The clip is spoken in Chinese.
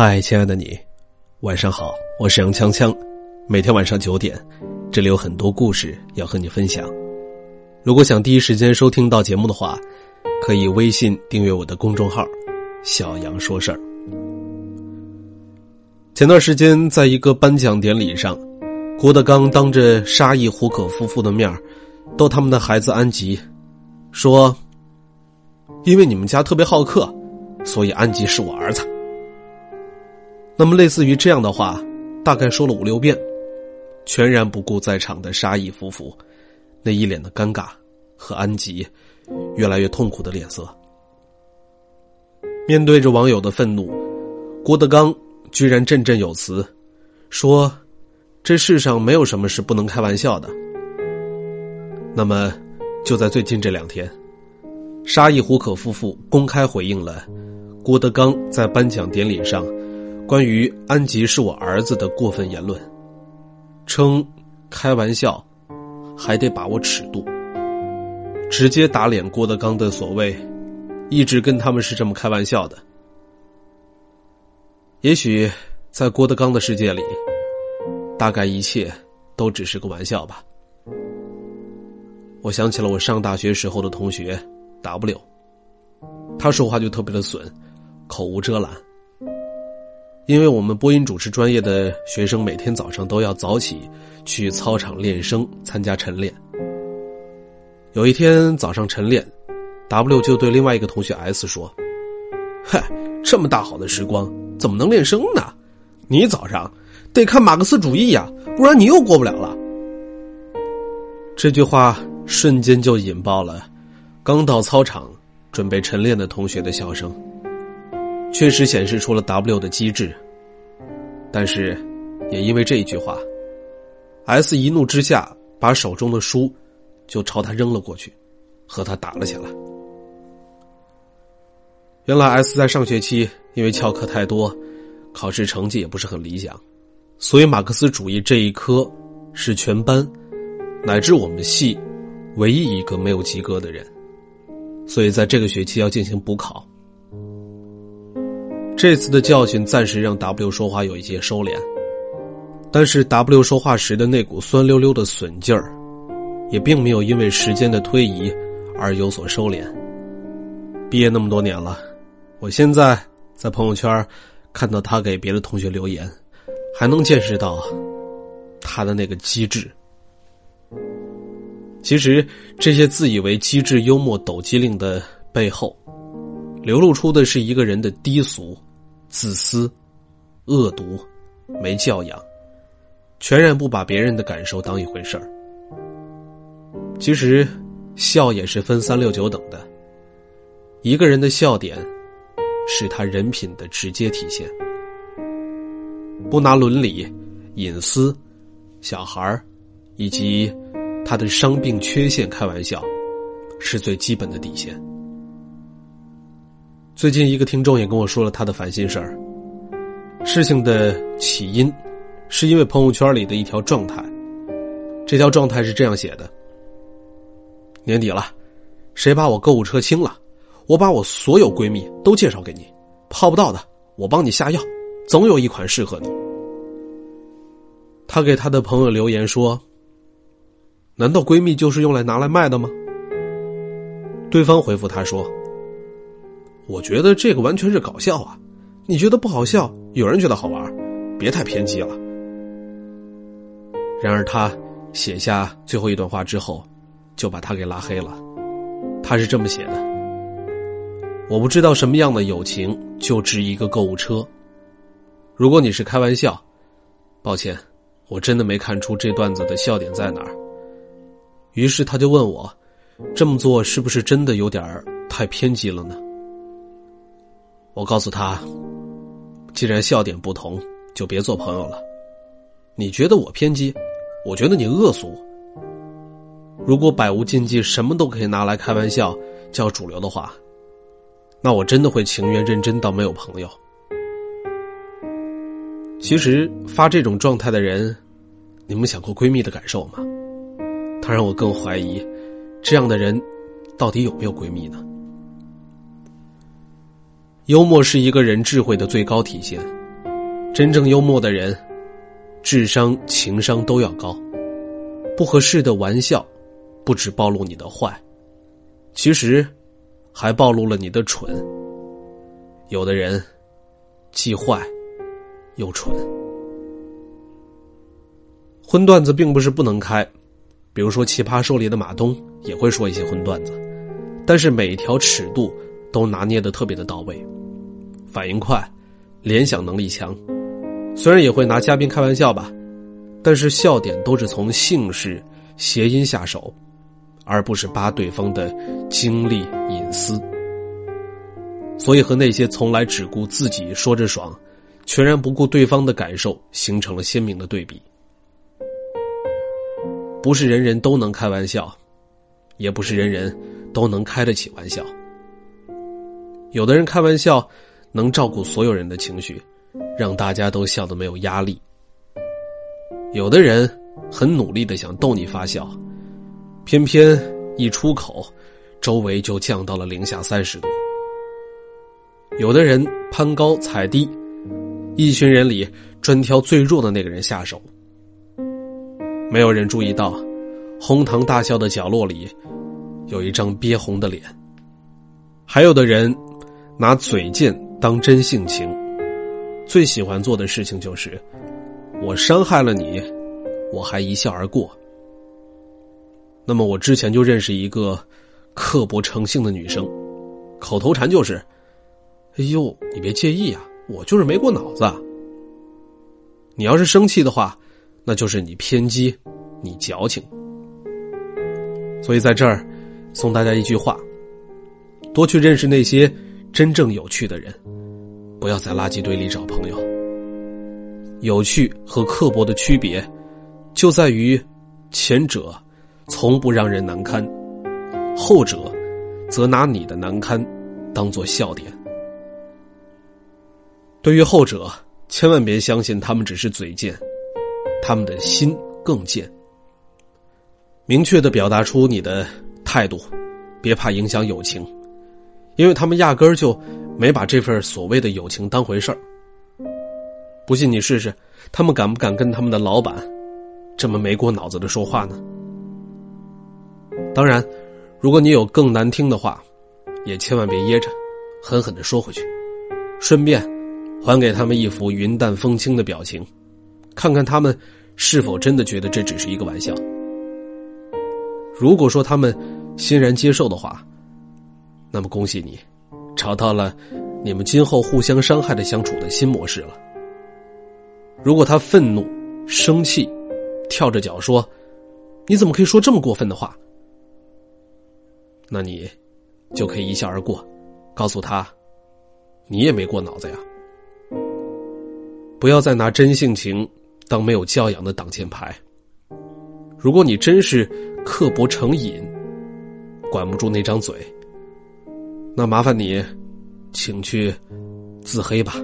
嗨，亲爱的你，晚上好，我是杨锵锵。每天晚上九点，这里有很多故事要和你分享。如果想第一时间收听到节目的话，可以微信订阅我的公众号“小杨说事儿”。前段时间，在一个颁奖典礼上，郭德纲当着沙溢、胡可夫妇的面逗他们的孩子安吉，说：“因为你们家特别好客，所以安吉是我儿子。”那么，类似于这样的话，大概说了五六遍，全然不顾在场的沙溢夫妇那一脸的尴尬和安吉越来越痛苦的脸色。面对着网友的愤怒，郭德纲居然振振有词，说：“这世上没有什么是不能开玩笑的。”那么，就在最近这两天，沙溢、胡可夫妇公开回应了郭德纲在颁奖典礼上。关于安吉是我儿子的过分言论，称开玩笑，还得把握尺度，直接打脸郭德纲的所谓，一直跟他们是这么开玩笑的。也许在郭德纲的世界里，大概一切都只是个玩笑吧。我想起了我上大学时候的同学 W，他说话就特别的损，口无遮拦。因为我们播音主持专业的学生每天早上都要早起去操场练声，参加晨练。有一天早上晨练，W 就对另外一个同学 S 说：“嗨，这么大好的时光，怎么能练声呢？你早上得看马克思主义呀，不然你又过不了了。”这句话瞬间就引爆了刚到操场准备晨练的同学的笑声。确实显示出了 W 的机智，但是，也因为这一句话，S 一怒之下把手中的书就朝他扔了过去，和他打了起来。原来 S 在上学期因为翘课太多，考试成绩也不是很理想，所以马克思主义这一科是全班乃至我们系唯一一个没有及格的人，所以在这个学期要进行补考。这次的教训暂时让 W 说话有一些收敛，但是 W 说话时的那股酸溜溜的损劲儿，也并没有因为时间的推移而有所收敛。毕业那么多年了，我现在在朋友圈看到他给别的同学留言，还能见识到他的那个机智。其实这些自以为机智、幽默、抖机灵的背后，流露出的是一个人的低俗。自私、恶毒、没教养，全然不把别人的感受当一回事儿。其实，笑也是分三六九等的。一个人的笑点，是他人品的直接体现。不拿伦理、隐私、小孩以及他的伤病缺陷开玩笑，是最基本的底线。最近一个听众也跟我说了他的烦心事儿。事情的起因，是因为朋友圈里的一条状态。这条状态是这样写的：年底了，谁把我购物车清了，我把我所有闺蜜都介绍给你，泡不到的我帮你下药，总有一款适合你。他给他的朋友留言说：“难道闺蜜就是用来拿来卖的吗？”对方回复他说。我觉得这个完全是搞笑啊！你觉得不好笑，有人觉得好玩，别太偏激了。然而他写下最后一段话之后，就把他给拉黑了。他是这么写的：“我不知道什么样的友情就值一个购物车。如果你是开玩笑，抱歉，我真的没看出这段子的笑点在哪儿。”于是他就问我，这么做是不是真的有点太偏激了呢？我告诉他：“既然笑点不同，就别做朋友了。你觉得我偏激，我觉得你恶俗。如果百无禁忌，什么都可以拿来开玩笑叫主流的话，那我真的会情愿认真到没有朋友。其实发这种状态的人，你们想过闺蜜的感受吗？他让我更怀疑，这样的人到底有没有闺蜜呢？”幽默是一个人智慧的最高体现，真正幽默的人，智商、情商都要高。不合适的玩笑，不止暴露你的坏，其实还暴露了你的蠢。有的人既坏又蠢。荤段子并不是不能开，比如说《奇葩说》里的马东也会说一些荤段子，但是每一条尺度都拿捏的特别的到位，反应快，联想能力强。虽然也会拿嘉宾开玩笑吧，但是笑点都是从姓氏、谐音下手，而不是扒对方的经历隐私。所以和那些从来只顾自己说着爽，全然不顾对方的感受，形成了鲜明的对比。不是人人都能开玩笑，也不是人人都能开得起玩笑。有的人开玩笑能照顾所有人的情绪，让大家都笑得没有压力；有的人很努力的想逗你发笑，偏偏一出口，周围就降到了零下三十度；有的人攀高踩低，一群人里专挑最弱的那个人下手。没有人注意到，哄堂大笑的角落里，有一张憋红的脸。还有的人拿嘴贱当真性情，最喜欢做的事情就是：我伤害了你，我还一笑而过。那么我之前就认识一个刻薄成性的女生，口头禅就是：“哎呦，你别介意啊，我就是没过脑子。你要是生气的话。”那就是你偏激，你矫情。所以在这儿，送大家一句话：多去认识那些真正有趣的人，不要在垃圾堆里找朋友。有趣和刻薄的区别，就在于前者从不让人难堪，后者则拿你的难堪当做笑点。对于后者，千万别相信他们只是嘴贱。他们的心更贱。明确的表达出你的态度，别怕影响友情，因为他们压根儿就没把这份所谓的友情当回事儿。不信你试试，他们敢不敢跟他们的老板这么没过脑子的说话呢？当然，如果你有更难听的话，也千万别掖着，狠狠的说回去，顺便还给他们一副云淡风轻的表情。看看他们是否真的觉得这只是一个玩笑。如果说他们欣然接受的话，那么恭喜你，找到了你们今后互相伤害的相处的新模式了。如果他愤怒、生气，跳着脚说：“你怎么可以说这么过分的话？”那你就可以一笑而过，告诉他：“你也没过脑子呀。”不要再拿真性情。当没有教养的挡箭牌。如果你真是刻薄成瘾，管不住那张嘴，那麻烦你，请去自黑吧。